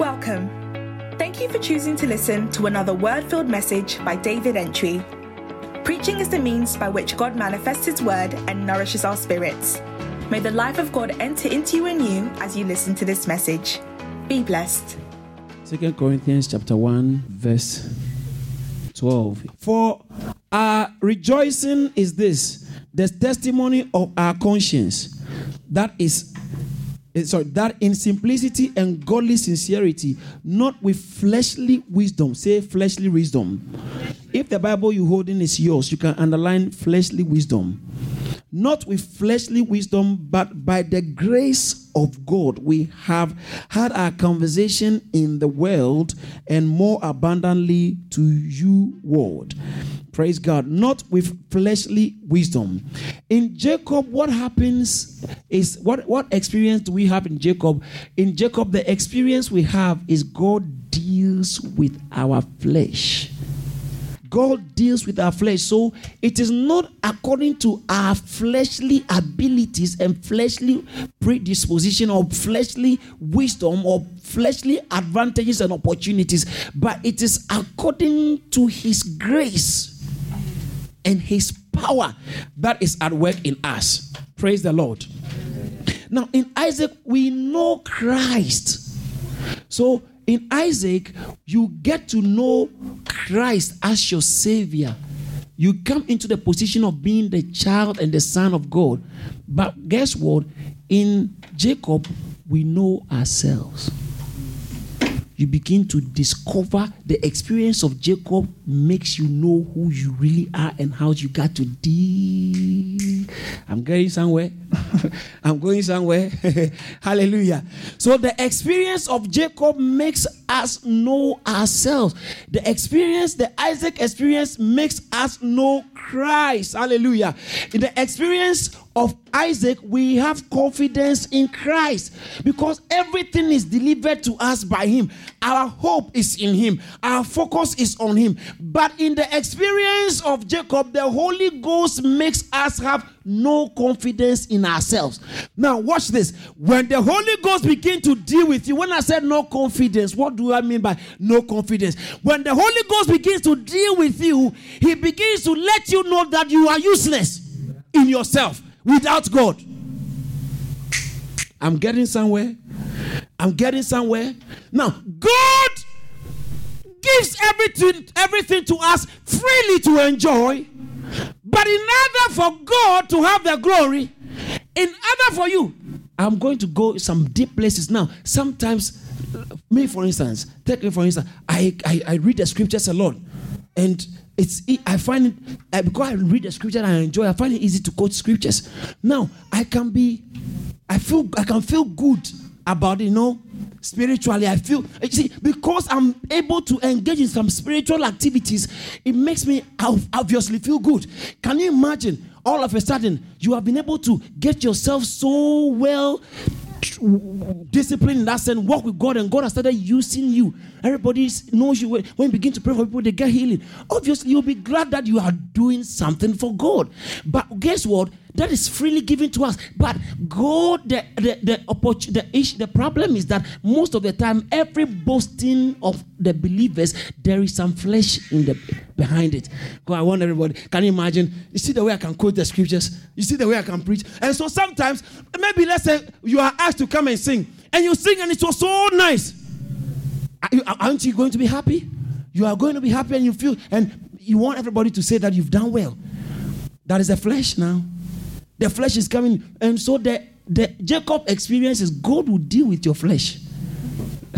Welcome. Thank you for choosing to listen to another word filled message by David Entry. Preaching is the means by which God manifests His word and nourishes our spirits. May the life of God enter into you and you as you listen to this message. Be blessed. Second Corinthians chapter 1, verse 12. For our rejoicing is this the testimony of our conscience that is Eh, sorry that in simplicity and godly sincerity not with fleshly wisdom. Say fleshly wisdom. If the bible you holding is yours you can underline fleshly wisdom not with fleshly wisdom, but by the grace of God, we have had our conversation in the world and more abundantly to you, world. Praise God. Not with fleshly wisdom. In Jacob, what happens is what, what experience do we have in Jacob? In Jacob, the experience we have is God deals with our flesh. God deals with our flesh. So it is not according to our fleshly abilities and fleshly predisposition or fleshly wisdom or fleshly advantages and opportunities, but it is according to His grace and His power that is at work in us. Praise the Lord. Now, in Isaac, we know Christ. So in Isaac, you get to know Christ as your Savior. You come into the position of being the child and the son of God. But guess what? In Jacob, we know ourselves you begin to discover the experience of Jacob makes you know who you really are and how you got to deal. I'm going somewhere. I'm going somewhere. Hallelujah. So the experience of Jacob makes us know ourselves. The experience, the Isaac experience makes us know Christ. Hallelujah. In the experience of Isaac, we have confidence in Christ because everything is delivered to us by Him. Our hope is in Him, our focus is on Him. But in the experience of Jacob, the Holy Ghost makes us have no confidence in ourselves. Now, watch this. When the Holy Ghost begins to deal with you, when I said no confidence, what do I mean by no confidence? When the Holy Ghost begins to deal with you, He begins to let you know that you are useless in yourself without God. I'm getting somewhere. I'm getting somewhere. Now, God gives everything, everything to us freely to enjoy. But in order for God to have the glory, in order for you, I'm going to go some deep places now. Sometimes, me for instance, take me for instance, I, I, I read the scriptures a lot. And it's I find it because I read the scripture and I enjoy. I find it easy to quote scriptures. Now I can be, I feel I can feel good about it, you know, spiritually. I feel you see because I'm able to engage in some spiritual activities. It makes me obviously feel good. Can you imagine? All of a sudden, you have been able to get yourself so well discipline in that sense, walk with God, and God has started using you. Everybody knows you. When you begin to pray for people, they get healing. Obviously, you'll be glad that you are doing something for God. But guess what? That is freely given to us. But God, the the the, the issue, the problem is that most of the time, every boasting of the believers, there is some flesh in the behind it. God, I want everybody. Can you imagine? You see the way I can quote the scriptures. You see the way I can preach. And so sometimes, maybe let's say you are asked to come and sing, and you sing, and it was so nice. Aren't you going to be happy? You are going to be happy, and you feel, and you want everybody to say that you've done well. That is the flesh now. The flesh is coming. And so the, the Jacob experience is God will deal with your flesh.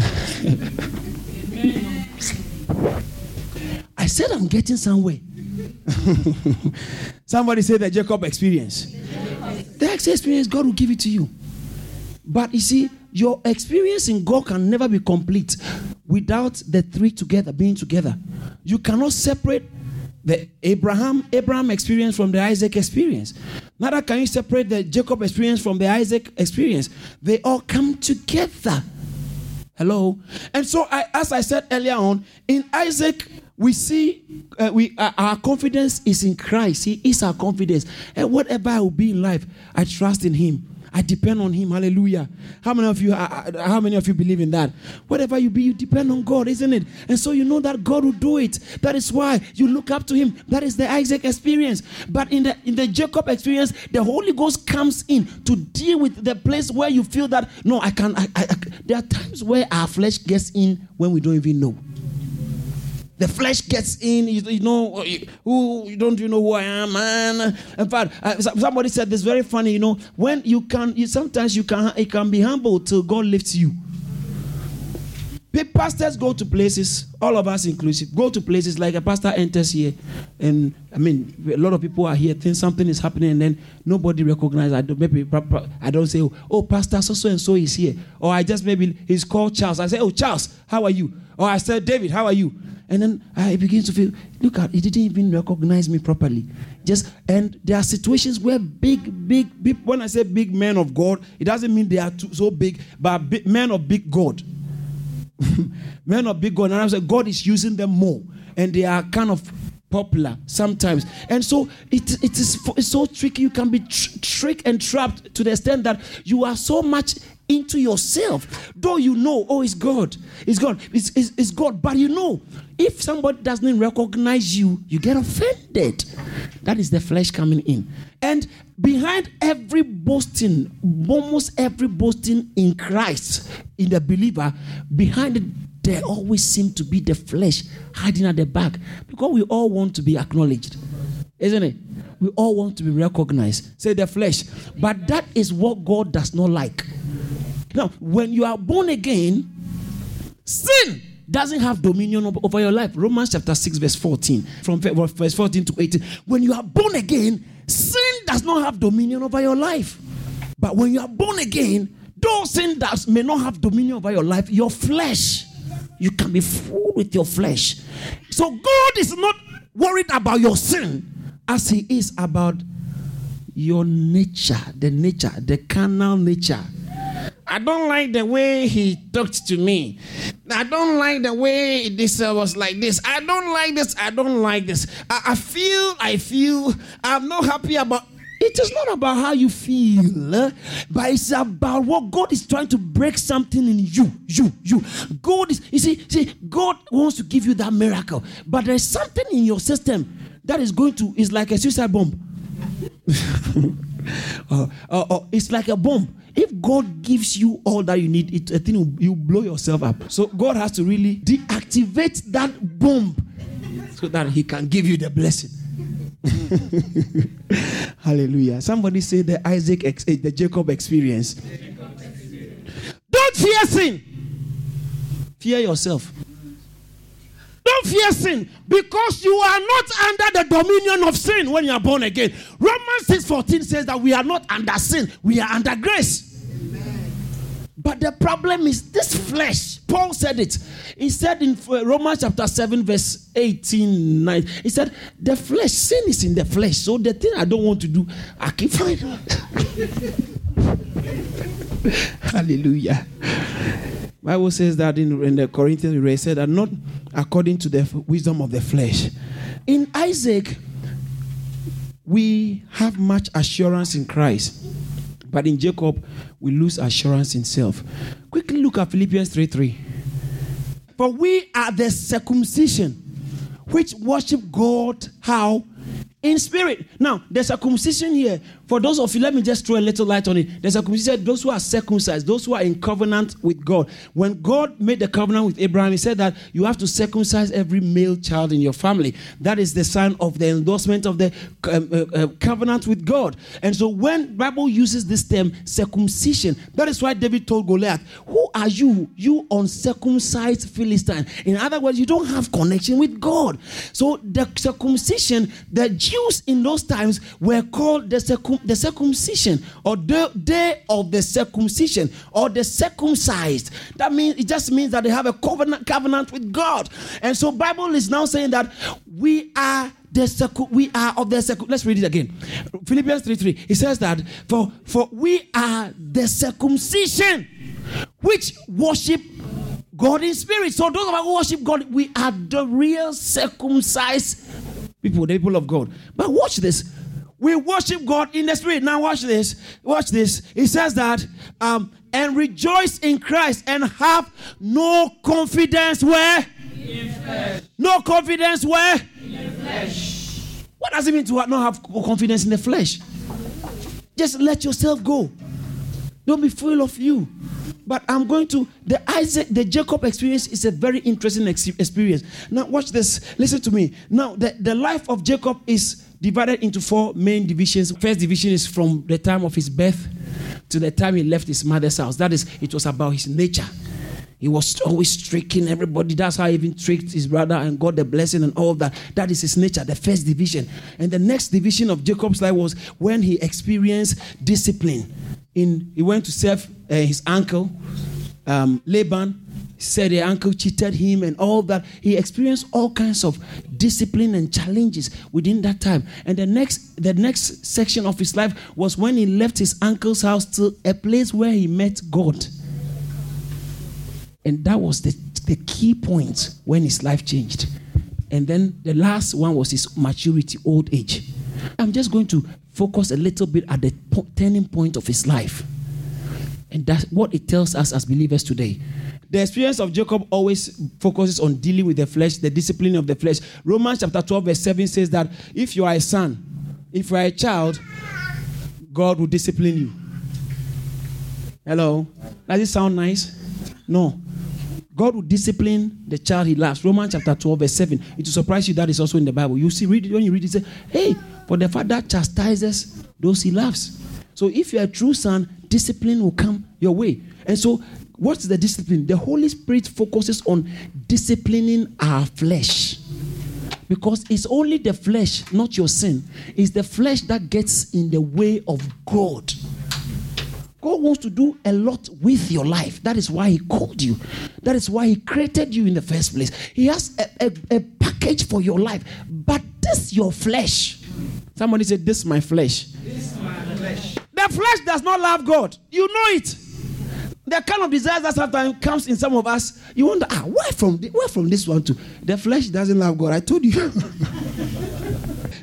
I said I'm getting somewhere. Somebody said the Jacob experience. The experience, God will give it to you. But you see, your experience in God can never be complete without the three together being together. You cannot separate the Abraham Abraham experience from the Isaac experience. Neither can you separate the Jacob experience from the Isaac experience. They all come together. Hello. And so, I, as I said earlier on, in Isaac, we see uh, we uh, our confidence is in Christ. He is our confidence. And whatever I will be in life, I trust in Him. I depend on Him. Hallelujah. How many of you? Uh, uh, how many of you believe in that? Whatever you be, you depend on God, isn't it? And so you know that God will do it. That is why you look up to Him. That is the Isaac experience. But in the in the Jacob experience, the Holy Ghost comes in to deal with the place where you feel that no, I can. I, I, I, there are times where our flesh gets in when we don't even know the flesh gets in. You, you know, who you don't you know who I am, man. In fact, uh, somebody said this very funny. You know, when you can, you, sometimes you can it can be humble till God lifts you. Pastors go to places, all of us inclusive, go to places like a pastor enters here, and I mean, a lot of people are here, think something is happening, and then nobody recognizes. I don't, maybe I don't say, oh, pastor so so and so is here, or I just maybe he's called Charles. I say, oh, Charles, how are you? Or I said, David, how are you? And then I begin to feel, look at, he didn't even recognize me properly. Just and there are situations where big, big, big when I say big men of God, it doesn't mean they are too, so big, but big, men of big God. men of big God. And I say God is using them more. And they are kind of popular sometimes. And so it, it is it's so tricky. You can be tr- tricked and trapped to the extent that you are so much into yourself. Though you know, oh, it's God. It's God. It's, it's, it's God. But you know, if somebody doesn't recognize you, you get offended. That is the flesh coming in. And behind every boasting, almost every boasting in Christ, in the believer, behind it, there always seems to be the flesh hiding at the back because we all want to be acknowledged, isn't it? We all want to be recognized. Say the flesh. But that is what God does not like. Now, when you are born again, sin doesn't have dominion over your life. Romans chapter 6, verse 14. From verse 14 to 18. When you are born again, sin does not have dominion over your life. But when you are born again, though sin does may not have dominion over your life, your flesh, you can be full with your flesh. So God is not worried about your sin as He is about your nature, the nature, the carnal nature. I don't like the way he talked to me. I don't like the way this uh, was like this. I don't like this. I don't like this. I, I feel, I feel, I'm not happy about. It is not about how you feel, but it's about what God is trying to break something in you. You, you. God is, you see, see, God wants to give you that miracle, but there's something in your system that is going to, is like a suicide bomb. uh, uh, uh, it's like a bomb if God gives you all that you need, it, I think you blow yourself up. So God has to really deactivate that bomb so that He can give you the blessing. Hallelujah. Somebody say the Isaac, ex- eh, the Jacob experience. Don't fear sin. Fear yourself. Fear sin because you are not under the dominion of sin when you are born again. Romans 6:14 says that we are not under sin, we are under grace. But the problem is this flesh. Paul said it. He said in uh, Romans chapter 7, verse 18, 9, he said, The flesh, sin is in the flesh. So the thing I don't want to do, I keep finding. Hallelujah. Bible says that in, in the Corinthians, we said that not according to the wisdom of the flesh. In Isaac, we have much assurance in Christ. But in Jacob, we lose assurance in self. Quickly look at Philippians 3 3. For we are the circumcision which worship God how? In spirit. Now, the circumcision here for those of you, let me just throw a little light on it. There's a said those who are circumcised, those who are in covenant with God. When God made the covenant with Abraham, he said that you have to circumcise every male child in your family. That is the sign of the endorsement of the um, uh, uh, covenant with God. And so when Bible uses this term circumcision, that is why David told Goliath, "Who are you, you uncircumcised Philistine?" In other words, you don't have connection with God. So the circumcision, the Jews in those times were called the circum the circumcision or the day of the circumcision or the circumcised. That means it just means that they have a covenant covenant with God. And so Bible is now saying that we are the circle we are of the circle let's read it again philippians 3 3 it says that for for we are the circumcision which worship god in spirit so those of us who worship god we are the real circumcised people the people of god but watch this we worship God in the spirit. Now watch this. Watch this. It says that um, and rejoice in Christ and have no confidence where? No confidence where? In flesh. What does it mean to not have confidence in the flesh? Just let yourself go. Don't be full of you. But I'm going to the Isaac, the Jacob experience is a very interesting ex- experience. Now, watch this. Listen to me. Now, the, the life of Jacob is divided into four main divisions. First division is from the time of his birth to the time he left his mother's house. That is, it was about his nature. He was always tricking everybody. That's how he even tricked his brother and got the blessing and all that. That is his nature, the first division. And the next division of Jacob's life was when he experienced discipline. In he went to serve uh, his uncle um, Laban. Said the uncle cheated him and all that. He experienced all kinds of discipline and challenges within that time. And the next, the next section of his life was when he left his uncle's house to a place where he met God. And that was the, the key point when his life changed. And then the last one was his maturity, old age. I'm just going to focus a little bit at the turning point of his life. And that's what it tells us as believers today. The experience of Jacob always focuses on dealing with the flesh, the discipline of the flesh. Romans chapter 12, verse 7 says that if you are a son, if you are a child, God will discipline you. Hello? Does it sound nice? No. God will discipline the child he loves. Romans chapter 12, verse 7. It will surprise you that is also in the Bible. You see, read it when you read it, say, Hey, for the father chastises those he loves. So if you're a true son, discipline will come your way. And so What's the discipline? The Holy Spirit focuses on disciplining our flesh. Because it's only the flesh, not your sin. It's the flesh that gets in the way of God. God wants to do a lot with your life. That is why He called you. That is why He created you in the first place. He has a, a, a package for your life. But this is your flesh. Somebody said, This my flesh. This my flesh. The flesh does not love God. You know it the kind of desires that sometimes comes in some of us, you wonder, ah, where from, where from this one to? The flesh doesn't love God. I told you.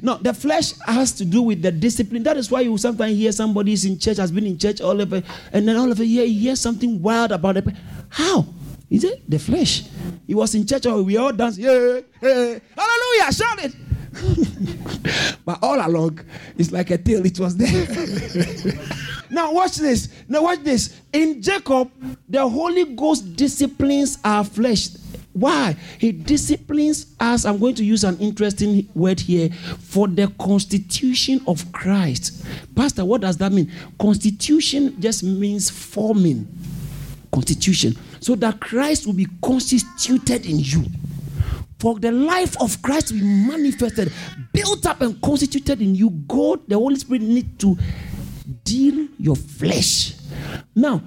no, the flesh has to do with the discipline. That is why you sometimes hear somebody is in church, has been in church all it, and then all of a year he hears something wild about it. How? Is it the flesh? He was in church, oh, we all dance, yeah, yeah, hallelujah, shout it. but all along, it's like a tail, it was there. now, watch this. Now, watch this. In Jacob, the Holy Ghost disciplines our flesh. Why? He disciplines us. I'm going to use an interesting word here for the constitution of Christ. Pastor, what does that mean? Constitution just means forming. Constitution. So that Christ will be constituted in you for the life of Christ to be manifested, built up, and constituted in you, God, the Holy Spirit, need to deal your flesh. Now,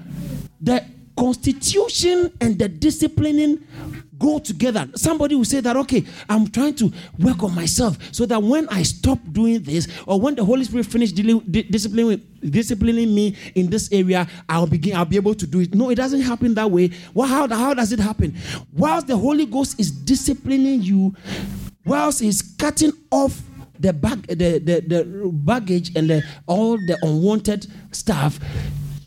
the constitution and the disciplining go together. Somebody will say that, okay, I'm trying to work on myself so that when I stop doing this, or when the Holy Spirit finish dealing, disciplining, disciplining me in this area, I'll begin, I'll be able to do it. No, it doesn't happen that way. Well, how, how does it happen? Whilst the Holy Ghost is disciplining you, whilst he's cutting off the bag, the, the, the baggage and the, all the unwanted stuff,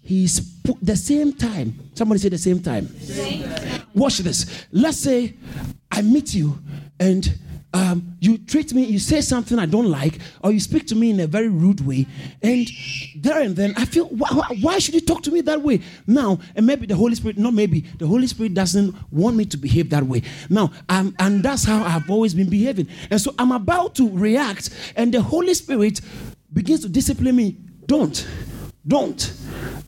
he's put the same time. Somebody say the same time. Same time. Watch this. Let's say I meet you and um, you treat me, you say something I don't like, or you speak to me in a very rude way, and there and then I feel, why, why, should you talk to me that way? Now, and maybe the Holy Spirit, not maybe, the Holy Spirit doesn't want me to behave that way. Now, um, and that's how I've always been behaving. And so I'm about to react, and the Holy Spirit begins to discipline me. Don't, don't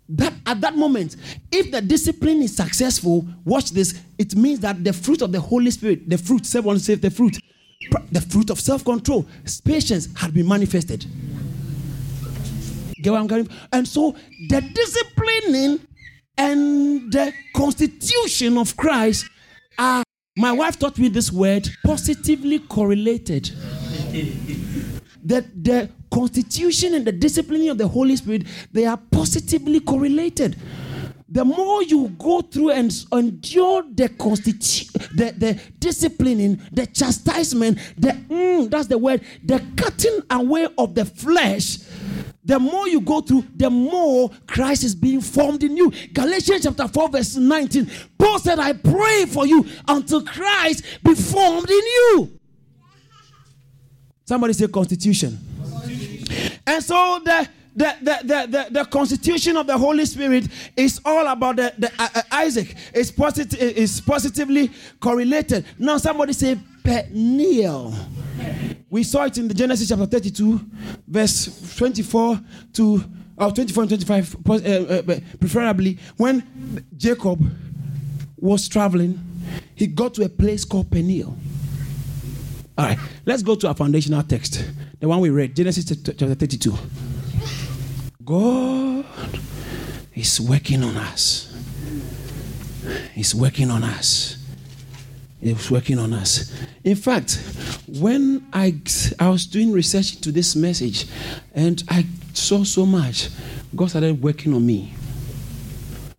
that at that moment if the discipline is successful watch this it means that the fruit of the holy spirit the fruit someone say the fruit the fruit of self-control patience had been manifested. Get what i'm getting? And so the disciplining and the constitution of christ are my wife taught me this word positively correlated that the constitution and the disciplining of the Holy Spirit, they are positively correlated. the more you go through and endure the constitu- the, the disciplining, the chastisement, the mm, that's the word, the cutting away of the flesh, the more you go through, the more Christ is being formed in you. Galatians chapter 4, verse 19. Paul said, I pray for you until Christ be formed in you. Somebody say constitution. constitution. And so the the, the, the, the, the constitution of the Holy Spirit is all about the, the uh, uh, Isaac. It's, positive, it's positively correlated. Now, somebody say Peniel. We saw it in the Genesis chapter 32, verse 24 to uh, 24 and 25, uh, uh, preferably when Jacob was traveling, he got to a place called Peniel. All right, let's go to our foundational text, the one we read, Genesis chapter 32. God is working on us. He's working on us. He's working on us. In fact, when I, I was doing research into this message and I saw so much, God started working on me.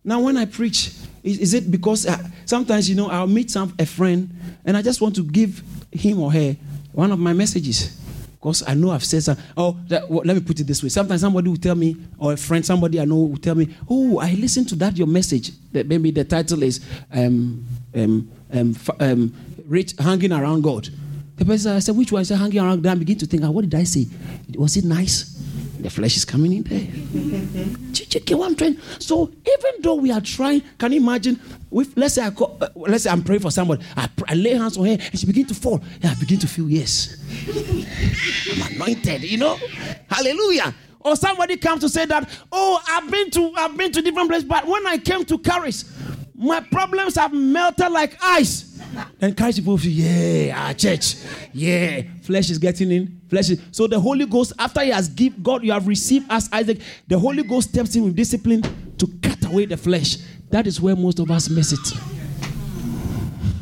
Now, when I preach, is, is it because I, uh, sometimes, you know, I'll meet some, a friend and I just want to give him or her one of my messages? Because I know I've said something. Oh, that, well, let me put it this way. Sometimes somebody will tell me, or a friend, somebody I know will tell me, oh, I listened to that, your message. That maybe the title is um, um, um, um, Rich Hanging Around God. The person I said, which one? I said, hanging around God. I begin to think, oh, what did I say? Was it nice? The flesh is coming in there. Check what I'm trying. So even though we are trying, can you imagine? With, let's say I call, uh, let's say I'm praying for somebody. I, I lay hands on her and she begin to fall. Yeah, I begin to feel yes. I'm anointed. You know, Hallelujah. Or somebody comes to say that, oh, I've been to I've been to different places, but when I came to Caris, my problems have melted like ice. And Christ people say, yeah, our church, yeah, flesh is getting in, flesh is. So the Holy Ghost, after He has given God, you have received as Isaac, the Holy Ghost steps in with discipline to cut away the flesh. That is where most of us miss it.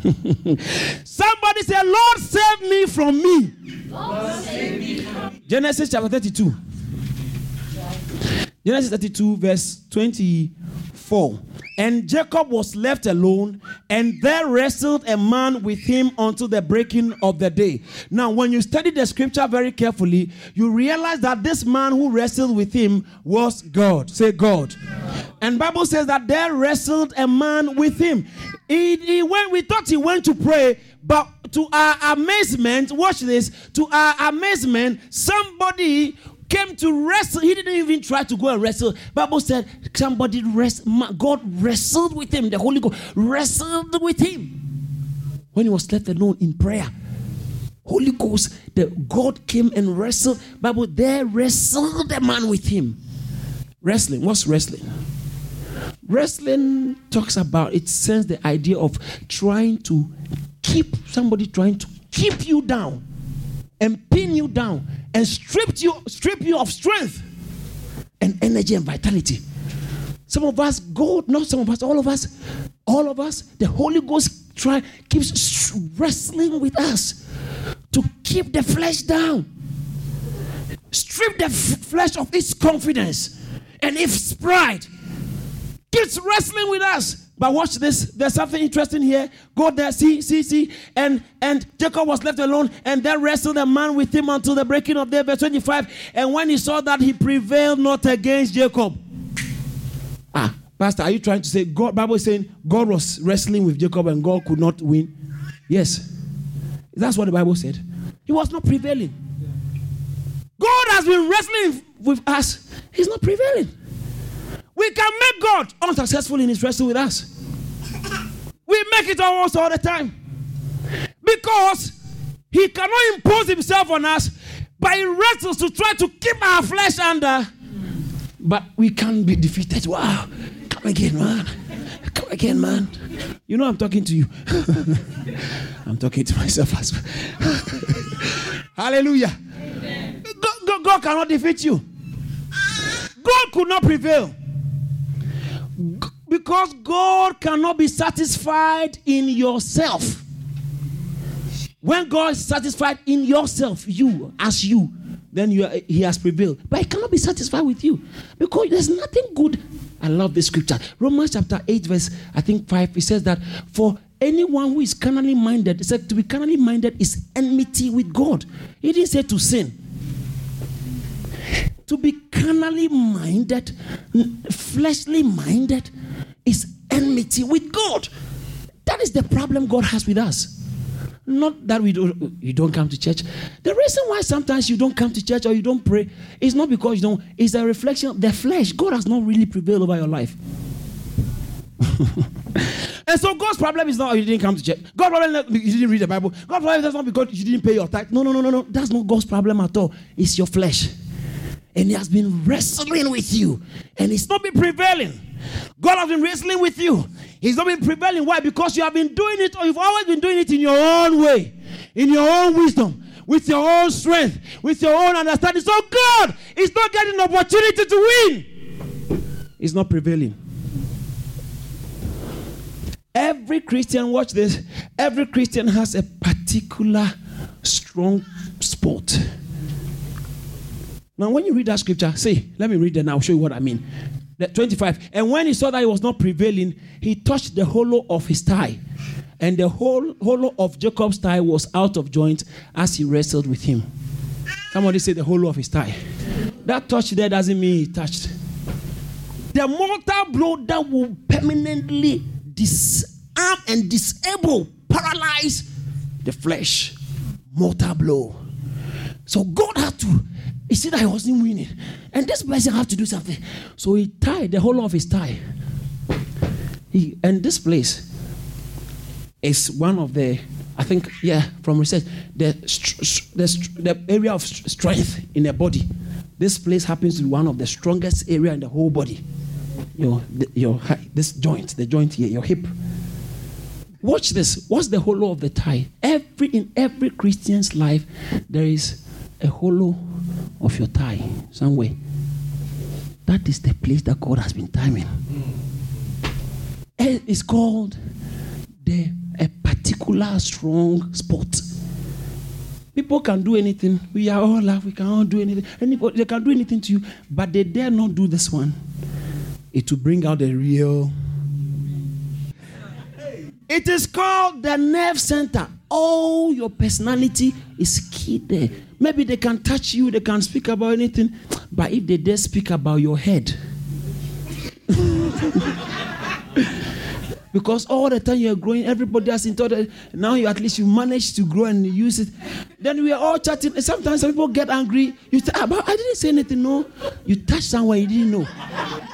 Somebody say, Lord, save me from me. Save me Genesis chapter 32. Genesis 32, verse 24. And Jacob was left alone, and there wrestled a man with him until the breaking of the day. Now, when you study the scripture very carefully, you realize that this man who wrestled with him was God. Say God. And Bible says that there wrestled a man with him. He, he went, we thought he went to pray, but to our amazement, watch this, to our amazement, somebody came to wrestle. He didn't even try to go and wrestle. Bible said somebody rest. God wrestled with him. The Holy Ghost wrestled with him when he was left alone in prayer. Holy Ghost, the God came and wrestled. Bible there wrestled the man with him. Wrestling. What's wrestling? Wrestling talks about it sends the idea of trying to keep somebody trying to keep you down and pin you down and strip you, strip you of strength and energy and vitality. Some of us, God, not some of us, all of us, all of us, the Holy Ghost try keeps wrestling with us to keep the flesh down. Strip the f- flesh of its confidence and its pride. Keeps wrestling with us but watch this. There's something interesting here. Go there, see, see, see. And and Jacob was left alone, and there wrestled a man with him until the breaking of day. Verse 25. And when he saw that he prevailed not against Jacob. Ah, Pastor, are you trying to say God? Bible is saying God was wrestling with Jacob and God could not win? Yes. That's what the Bible said. He was not prevailing. God has been wrestling with us. He's not prevailing. We can make God unsuccessful in his wrestle with us. We make it almost all the time. Because he cannot impose himself on us, he wrestles to try to keep our flesh under. But we can't be defeated. Wow. Come again, man. Come again, man. You know I'm talking to you. I'm talking to myself as well. Hallelujah. God, God, God cannot defeat you. God could not prevail. Because God cannot be satisfied in yourself. When God is satisfied in yourself, you, as you, then you are, He has prevailed. But He cannot be satisfied with you because there's nothing good I love this scripture. Romans chapter 8, verse I think 5, it says that for anyone who is carnally minded, it said to be carnally minded is enmity with God. He didn't say to sin. To be carnally minded, fleshly minded, is enmity with God. That is the problem God has with us. Not that we don't you don't come to church. The reason why sometimes you don't come to church or you don't pray is not because you don't, it's a reflection of the flesh. God has not really prevailed over your life. and so God's problem is not you didn't come to church. God's problem is you didn't read the Bible. God's problem is not because you didn't pay your tithe. No, no, no, no, no. That's not God's problem at all. It's your flesh. And He has been wrestling with you. And he's not been prevailing. God has been wrestling with you. He's not been prevailing. Why? Because you have been doing it, or you've always been doing it in your own way, in your own wisdom, with your own strength, with your own understanding. So God is not getting an opportunity to win. He's not prevailing. Every Christian, watch this, every Christian has a particular strong spot. Now, when you read that scripture, see, let me read it and I'll show you what I mean. 25. And when he saw that he was not prevailing, he touched the hollow of his thigh. And the whole hollow of Jacob's thigh was out of joint as he wrestled with him. Somebody say the hollow of his thigh. That touch there doesn't mean he touched. The mortal blow that will permanently disarm and disable, paralyze the flesh. Mortal blow. So God had to he said I wasn't winning. And this person had to do something. So he tied the whole of his tie. He, and this place is one of the, I think, yeah, from research, the, the, the area of strength in the body. This place happens to be one of the strongest area in the whole body. Your, your, this joint, the joint here, your hip. Watch this. What's the hollow of the tie? Every in every Christian's life, there is a hollow of your thigh somewhere. That is the place that God has been timing. It's called the a particular strong spot. People can do anything. We are all love. We can all do anything. Anybody, they can do anything to you, but they dare not do this one. It will bring out the real. It is called the nerve center. All your personality is key there. Maybe they can touch you, they can speak about anything, but if they dare speak about your head, because all the time you're growing, everybody has that now you at least you manage to grow and use it. Then we are all chatting, sometimes some people get angry. You say, ah, I didn't say anything. No, you touch somewhere you didn't know.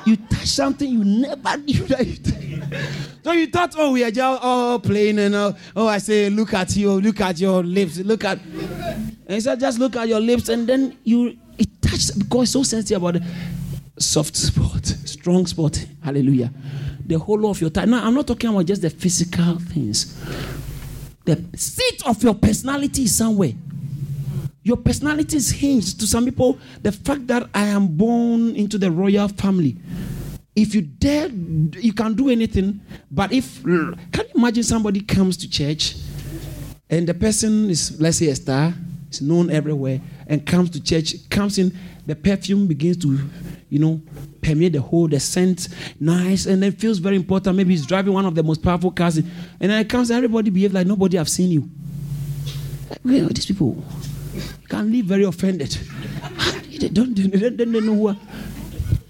You touch something you never knew that you So you thought, oh, we are just all playing and uh, oh, I say, look at you, look at your lips, look at. And he said, just look at your lips, and then you it touches because so sensitive about the soft spot, strong spot. Hallelujah. The whole of your time. Now, I'm not talking about just the physical things. The seat of your personality is somewhere. Your personality is hinged to some people. The fact that I am born into the royal family. If you dare, you can do anything. But if, can you imagine somebody comes to church and the person is, let's say, a star, is known everywhere, and comes to church, comes in, the perfume begins to, you know, permeate the whole, the scent, nice, and it feels very important. Maybe he's driving one of the most powerful cars, and then it comes, everybody behave like nobody have seen you. Well, these people can live very offended. they don't, they don't, they don't know who. Are.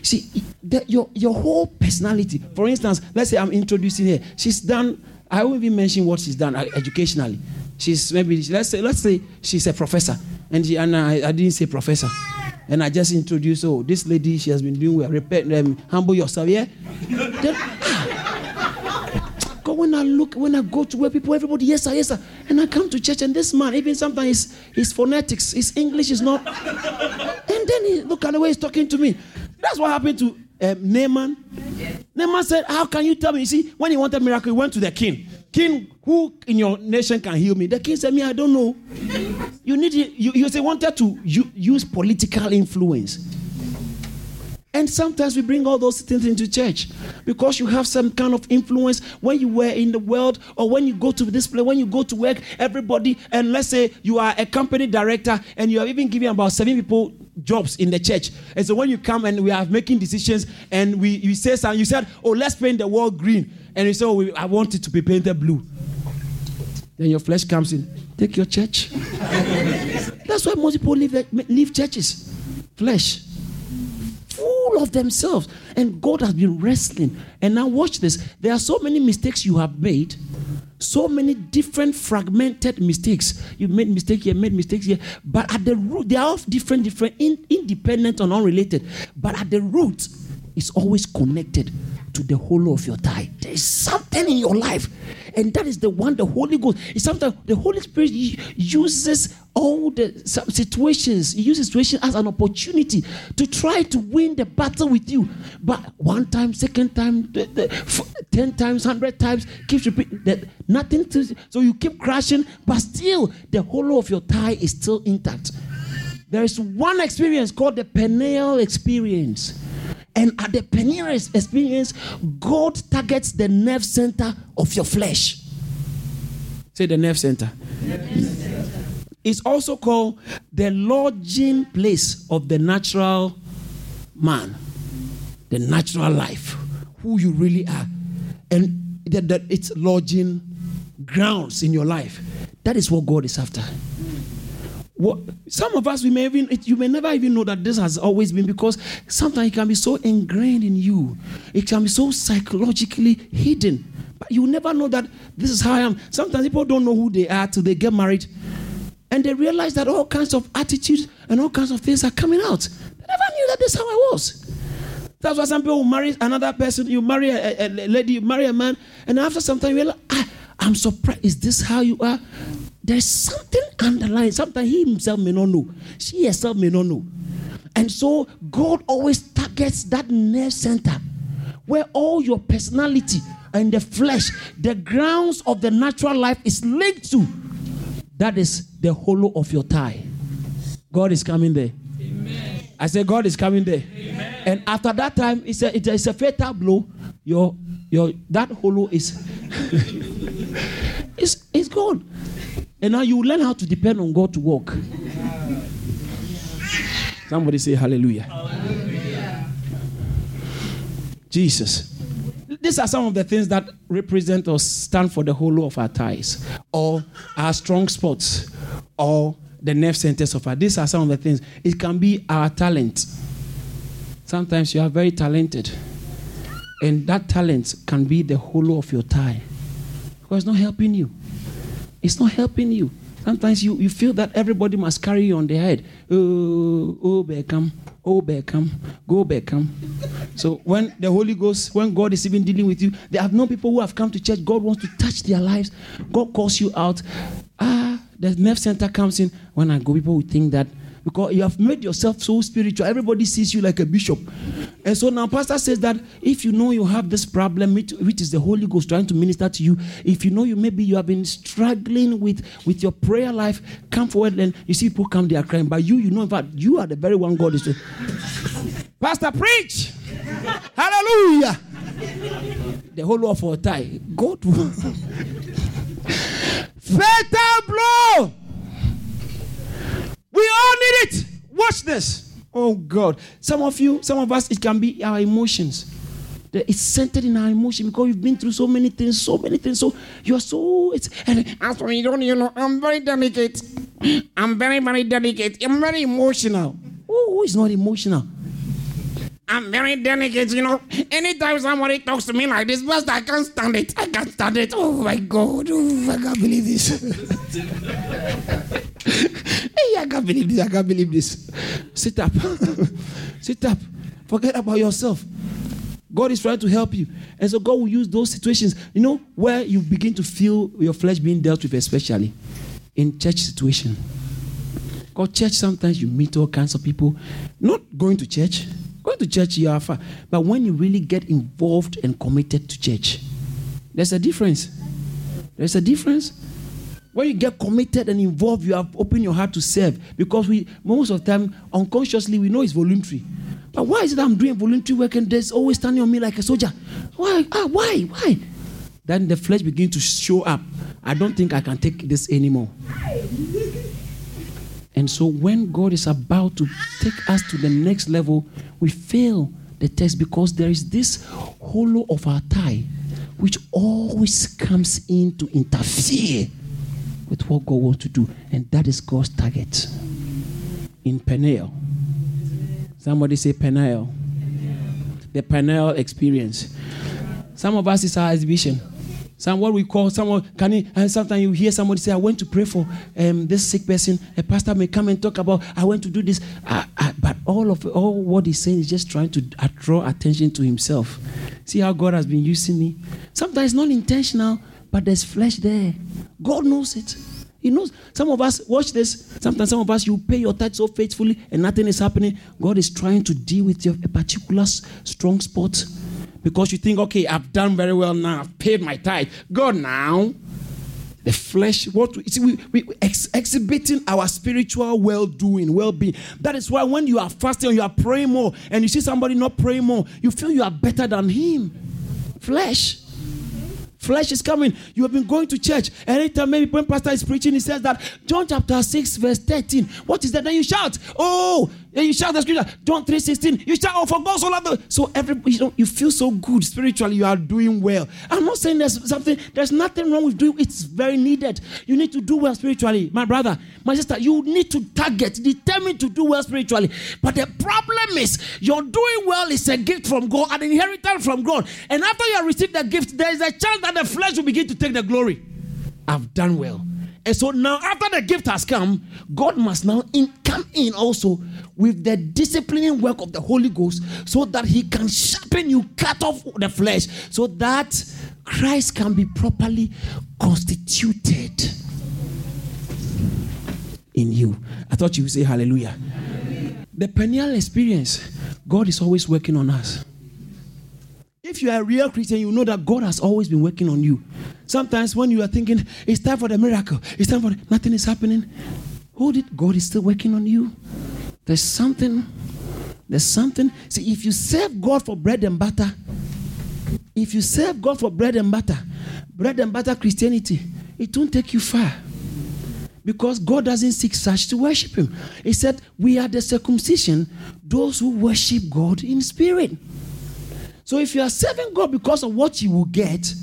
See, the, your your whole personality. For instance, let's say I'm introducing her. She's done. I won't even mention what she's done uh, educationally. She's maybe let's say let's say she's a professor, and she, and I, I didn't say professor, and I just introduced oh this lady she has been doing well. Repent, um, humble yourself, yeah. then, God, when I look, when I go to where people, everybody, yes sir, yes sir, and I come to church, and this man, even sometimes his, his phonetics, his English is not, and then he look at the way he's talking to me. That's what happened to um, Naaman. Naaman said, How can you tell me? You see, when he wanted miracle, he went to the king. King, who in your nation can heal me? The king said, Me, I don't know. You need you, you say wanted to use political influence. And sometimes we bring all those things into church because you have some kind of influence when you were in the world or when you go to this place, when you go to work, everybody, and let's say you are a company director and you are even giving about seven people jobs in the church. And so when you come and we are making decisions and we you say something, you said, Oh, let's paint the wall green. And you say, Oh, I want it to be painted blue. Then your flesh comes in. Take your church. That's why most people leave, leave churches. Flesh. Full of themselves. And God has been wrestling. And now watch this. There are so many mistakes you have made so many different fragmented mistakes. You made mistake here, made mistakes here, but at the root, they are all different, different, in, independent and unrelated. But at the root, it's always connected to the whole of your thigh. There is something in your life, and that is the one the Holy Ghost. Sometimes the Holy Spirit uses all the situations, he uses situation as an opportunity to try to win the battle with you. But one time, second time, the, the, ten times, hundred times, keeps repeating that nothing. To, so you keep crashing, but still the whole of your thigh is still intact. There is one experience called the Peniel experience. And at the Peniel experience, God targets the nerve center of your flesh. Say the nerve center. It's also called the lodging place of the natural man, the natural life, who you really are. And that, that it's lodging grounds in your life. That is what God is after. What, some of us, we may even, you may never even know that this has always been because sometimes it can be so ingrained in you. It can be so psychologically hidden. But you never know that this is how I am. Sometimes people don't know who they are till they get married. And they realize that all kinds of attitudes and all kinds of things are coming out. They never knew that this is how I was. That's why some people marry another person. You marry a, a, lady, you marry a man, and after some time, you're like, ah, I'm surprised. Is this how you are? There's something underlying. Sometimes he himself may not know. She herself may not know. And so God always targets that nerve center where all your personality and the flesh, the grounds of the natural life is linked to. That is the hollow of your thigh. God is coming there. Amen. I say God is coming there. Amen. And after that time, it's a, it's a fatal blow. Your, your, that hollow is it's, it's gone. And now you learn how to depend on God to walk. Somebody say hallelujah. hallelujah. Jesus. These are some of the things that represent or stand for the whole of our ties, or our strong spots, or the nerve centers of our. These are some of the things. It can be our talent. Sometimes you are very talented, and that talent can be the whole of your tie because it's not helping you. It's not helping you. Sometimes you, you feel that everybody must carry you on their head. Oh, oh, Beckham. Oh, Beckham. Go, Beckham. So when the Holy Ghost, when God is even dealing with you, there have no people who have come to church. God wants to touch their lives. God calls you out. Ah, the nerve center comes in. When I go, people will think that because you have made yourself so spiritual. Everybody sees you like a bishop. And so now, Pastor says that if you know you have this problem, which, is the Holy Ghost trying to minister to you, if you know you maybe you have been struggling with, with your prayer life, come forward and you see people come, they are crying. But you, you know, in fact, you are the very one God is. Pastor, preach! Hallelujah! The whole of our tie. God. Fatal blow! We all need it. Watch this. Oh God. Some of you, some of us, it can be our emotions. It's centered in our emotion because we've been through so many things, so many things. So you're so it's and as for you don't you know, I'm very delicate. I'm very, very delicate. I'm very emotional. who is not emotional? I'm very delicate, you know. Anytime somebody talks to me like this, but I can't stand it. I can't stand it. Oh my God. Oh, I can't believe this. hey, I can't believe this. I can't believe this. Sit up. Sit up. Forget about yourself. God is trying to help you. And so God will use those situations, you know, where you begin to feel your flesh being dealt with, especially in church situation. Because church, sometimes you meet all kinds of people, not going to church. Going to church, you are far. But when you really get involved and committed to church, there's a difference. There's a difference. When you get committed and involved, you have opened your heart to serve. Because we most of the time, unconsciously, we know it's voluntary. But why is it I'm doing voluntary work and there's always standing on me like a soldier? Why? Ah, why? Why? Then the flesh begins to show up. I don't think I can take this anymore. And so when God is about to take us to the next level, we fail the test because there is this hollow of our thigh which always comes in to interfere with what God wants to do. And that is God's target. In Peniel. Somebody say Peniel. The Peniel experience. Some of us is our exhibition. Some what we call someone can you, and sometimes you hear somebody say, I went to pray for um, this sick person. A pastor may come and talk about I went to do this. But all of all what he's saying is just trying to draw attention to himself. See how God has been using me. Sometimes not intentional, but there's flesh there. God knows it. He knows. Some of us watch this. Sometimes some of us you pay your tithe so faithfully and nothing is happening. God is trying to deal with your a particular strong spot because you think, okay, I've done very well now, I've paid my tithe. God now, the flesh, what see, we, we ex- exhibiting our spiritual well doing, well being. That is why when you are fasting you are praying more and you see somebody not praying more, you feel you are better than him. Flesh. Flesh is coming. You have been going to church. Anytime maybe when pastor is preaching, he says that John chapter 6, verse 13. What is that? Then you shout, Oh, you shout the scripture, John 3 16. You shout, Oh, for God so loved the. So every you, know, you feel so good spiritually, you are doing well. I'm not saying there's something, there's nothing wrong with doing it's very needed. You need to do well spiritually. My brother, my sister, you need to target, determine to do well spiritually. But the problem is, your doing well is a gift from God, an inheritance from God. And after you have received the gift, there is a chance that the flesh will begin to take the glory. I've done well. And so now, after the gift has come, God must now in, come in also with the disciplining work of the Holy Ghost so that He can sharpen you, cut off the flesh, so that Christ can be properly constituted in you. I thought you would say hallelujah. The Peniel experience, God is always working on us. If you are a real Christian, you know that God has always been working on you. Sometimes when you are thinking, it's time for the miracle, it's time for the, nothing is happening, hold it. God is still working on you. There's something, there's something. See, if you serve God for bread and butter, if you serve God for bread and butter, bread and butter Christianity, it won't take you far. Because God doesn't seek such to worship Him. He said, We are the circumcision, those who worship God in spirit. So if you are serving God because of what you will get,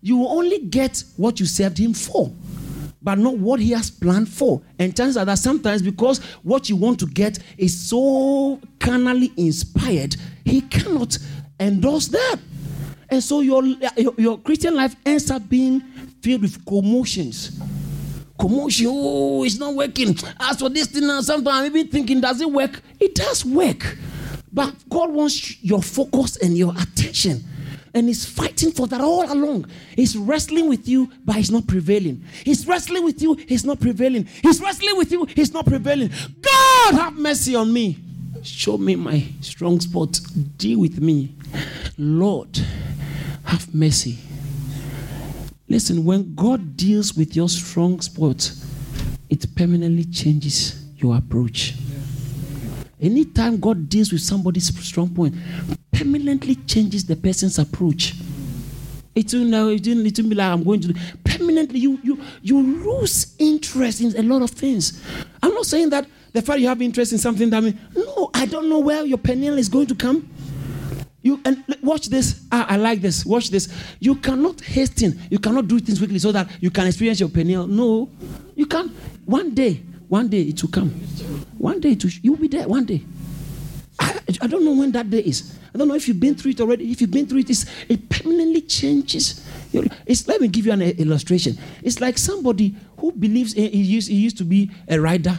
you will only get what you served Him for but not what he has planned for. And chances are that sometimes because what you want to get is so carnally inspired, he cannot endorse that. And so your, your, your Christian life ends up being filled with commotions. Commotion, oh, it's not working. As for this thing, sometimes I'm even thinking, does it work? It does work. But God wants your focus and your attention and he's fighting for that all along. He's wrestling with you, but he's not prevailing. He's wrestling with you, he's not prevailing. He's wrestling with you, he's not prevailing. God, have mercy on me. Show me my strong spot. Deal with me. Lord, have mercy. Listen, when God deals with your strong spot, it permanently changes your approach. Anytime God deals with somebody's strong point, permanently changes the person's approach. It will, now, it will, it will be like I'm going to permanently you you you lose interest in a lot of things. I'm not saying that the fact you have interest in something that mean no, I don't know where your Peniel is going to come. You and watch this. Ah, I like this. Watch this. You cannot hasten. You cannot do things quickly so that you can experience your Peniel. No, you can't. One day, one day it will come. One day will, you'll be there. One day. I, I don't know when that day is. I don't know if you've been through it already. If you've been through it, it permanently changes. It's, let me give you an illustration. It's like somebody who believes he used, he used to be a rider,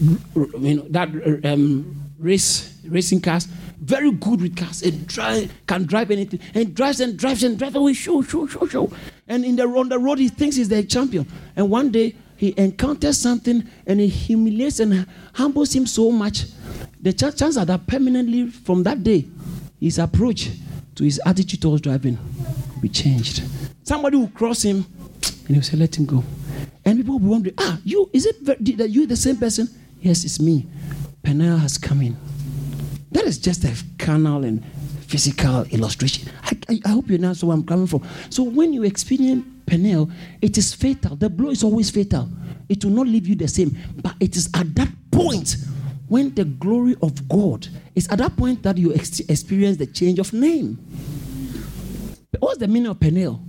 you know, that um, race racing cars, very good with cars, and drive, can drive anything, and drives and drives and drives away, show, show, show, show. And in the on the road, he thinks he's the champion. And one day he encounters something, and it humiliates and humbles him so much. The chances are that permanently from that day, his approach to his attitude towards driving will be changed. Somebody will cross him and he'll say, Let him go. And people will be wondering, Ah, you, is it that you the same person? Yes, it's me. Peniel has come in. That is just a carnal and physical illustration. I, I, I hope you understand where I'm coming from. So when you experience Peniel, it is fatal. The blow is always fatal. It will not leave you the same. But it is at that point when the glory of God is at that point that you ex- experience the change of name. What's the meaning of Peniel?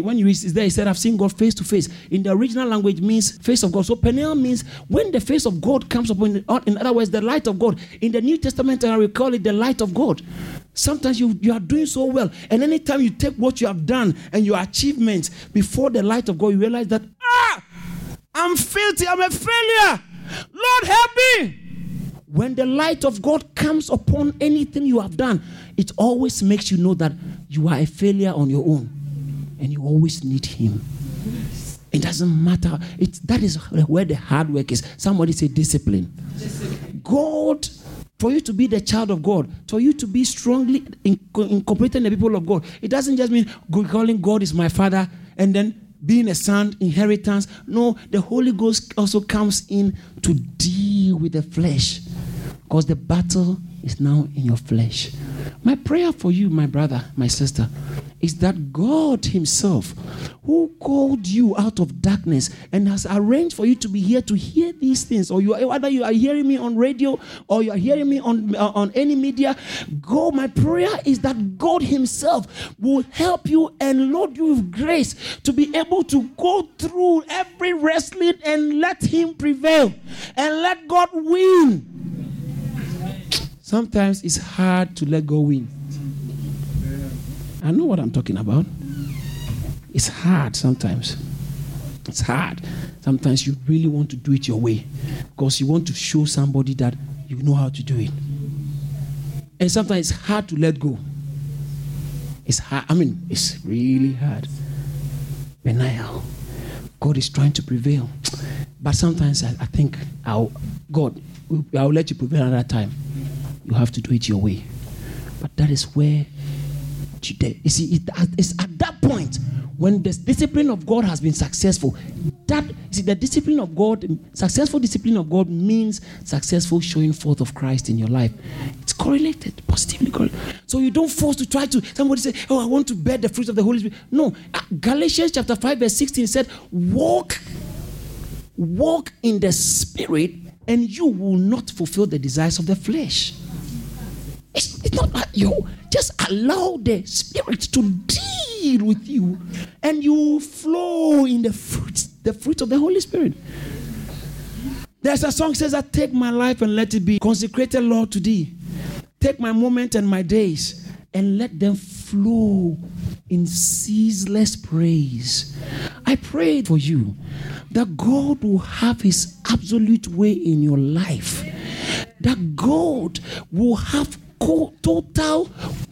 When you is there, he said, I've seen God face to face. In the original language means face of God. So Peniel means when the face of God comes upon, in other words, the light of God. In the New Testament, I will call it the light of God. Sometimes you, you are doing so well, and anytime you take what you have done and your achievements before the light of God, you realize that, ah, I'm filthy, I'm a failure. Lord, help me. When the light of God comes upon anything you have done, it always makes you know that you are a failure on your own and you always need Him. It doesn't matter. It's, that is where the hard work is. Somebody say discipline. discipline. God, for you to be the child of God, for you to be strongly in incorporating the people of God, it doesn't just mean calling God is my father and then being a son, inheritance. No, the Holy Ghost also comes in to deal with the flesh because the battle is now in your flesh. My prayer for you, my brother, my sister, is that God Himself, who called you out of darkness and has arranged for you to be here to hear these things, or you are, whether you are hearing me on radio or you are hearing me on, uh, on any media, God, my prayer is that God Himself will help you and load you with grace to be able to go through every wrestling and let Him prevail and let God win. Sometimes it's hard to let go win. I know what I'm talking about. It's hard sometimes. It's hard. Sometimes you really want to do it your way because you want to show somebody that you know how to do it. And sometimes it's hard to let go. It's hard. I mean, it's really hard. Peniel. God is trying to prevail. But sometimes I, I think, I'll, God, I'll let you prevail another time. You have to do it your way. But that is where today. You see, it's at that point when the discipline of God has been successful. That see, the discipline of God, successful discipline of God means successful showing forth of Christ in your life. It's correlated, positively correlated. So you don't force to try to somebody say, "Oh, I want to bear the fruit of the Holy Spirit." No, uh, Galatians chapter five verse sixteen said, "Walk, walk in the Spirit, and you will not fulfill the desires of the flesh." It's, it's not like you just allow the Spirit to deal with you and you flow in the fruits, the fruit of the Holy Spirit. There's a song says, I take my life and let it be consecrated, Lord, to thee. Take my moment and my days and let them flow in ceaseless praise. I pray for you that God will have his absolute way in your life. That God will have total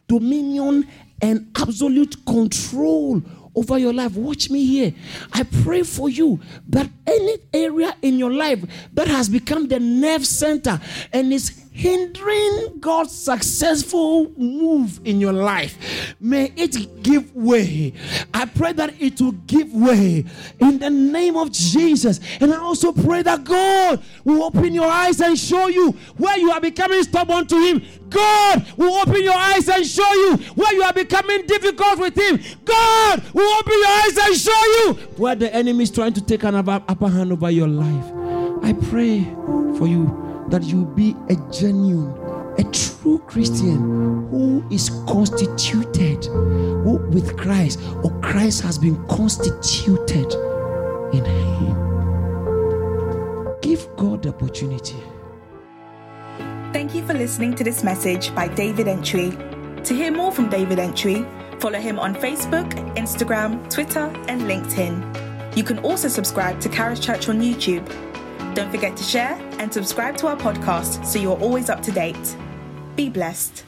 dominion and absolute control over your life. Watch me here. I pray for you that any area in your life that has become the nerve center and is hindering God's successful move in your life. May it give way. I pray that it will give way in the name of Jesus. And I also pray that God will open your eyes and show you where you are becoming stubborn to Him. God will open your eyes and show you where you are becoming difficult with Him. God will open your eyes and show you where the enemy is trying to take an upper hand over your life. I pray for you that you be a genuine, a true Christian who is constituted with Christ, or Christ has been constituted in Him. Give God the opportunity. Thank you for listening to this message by David Entry. To hear more from David Entry, follow him on Facebook, Instagram, Twitter, and LinkedIn. You can also subscribe to Charis Church on YouTube don't forget to share and subscribe to our podcast so you're always up to date. Be blessed.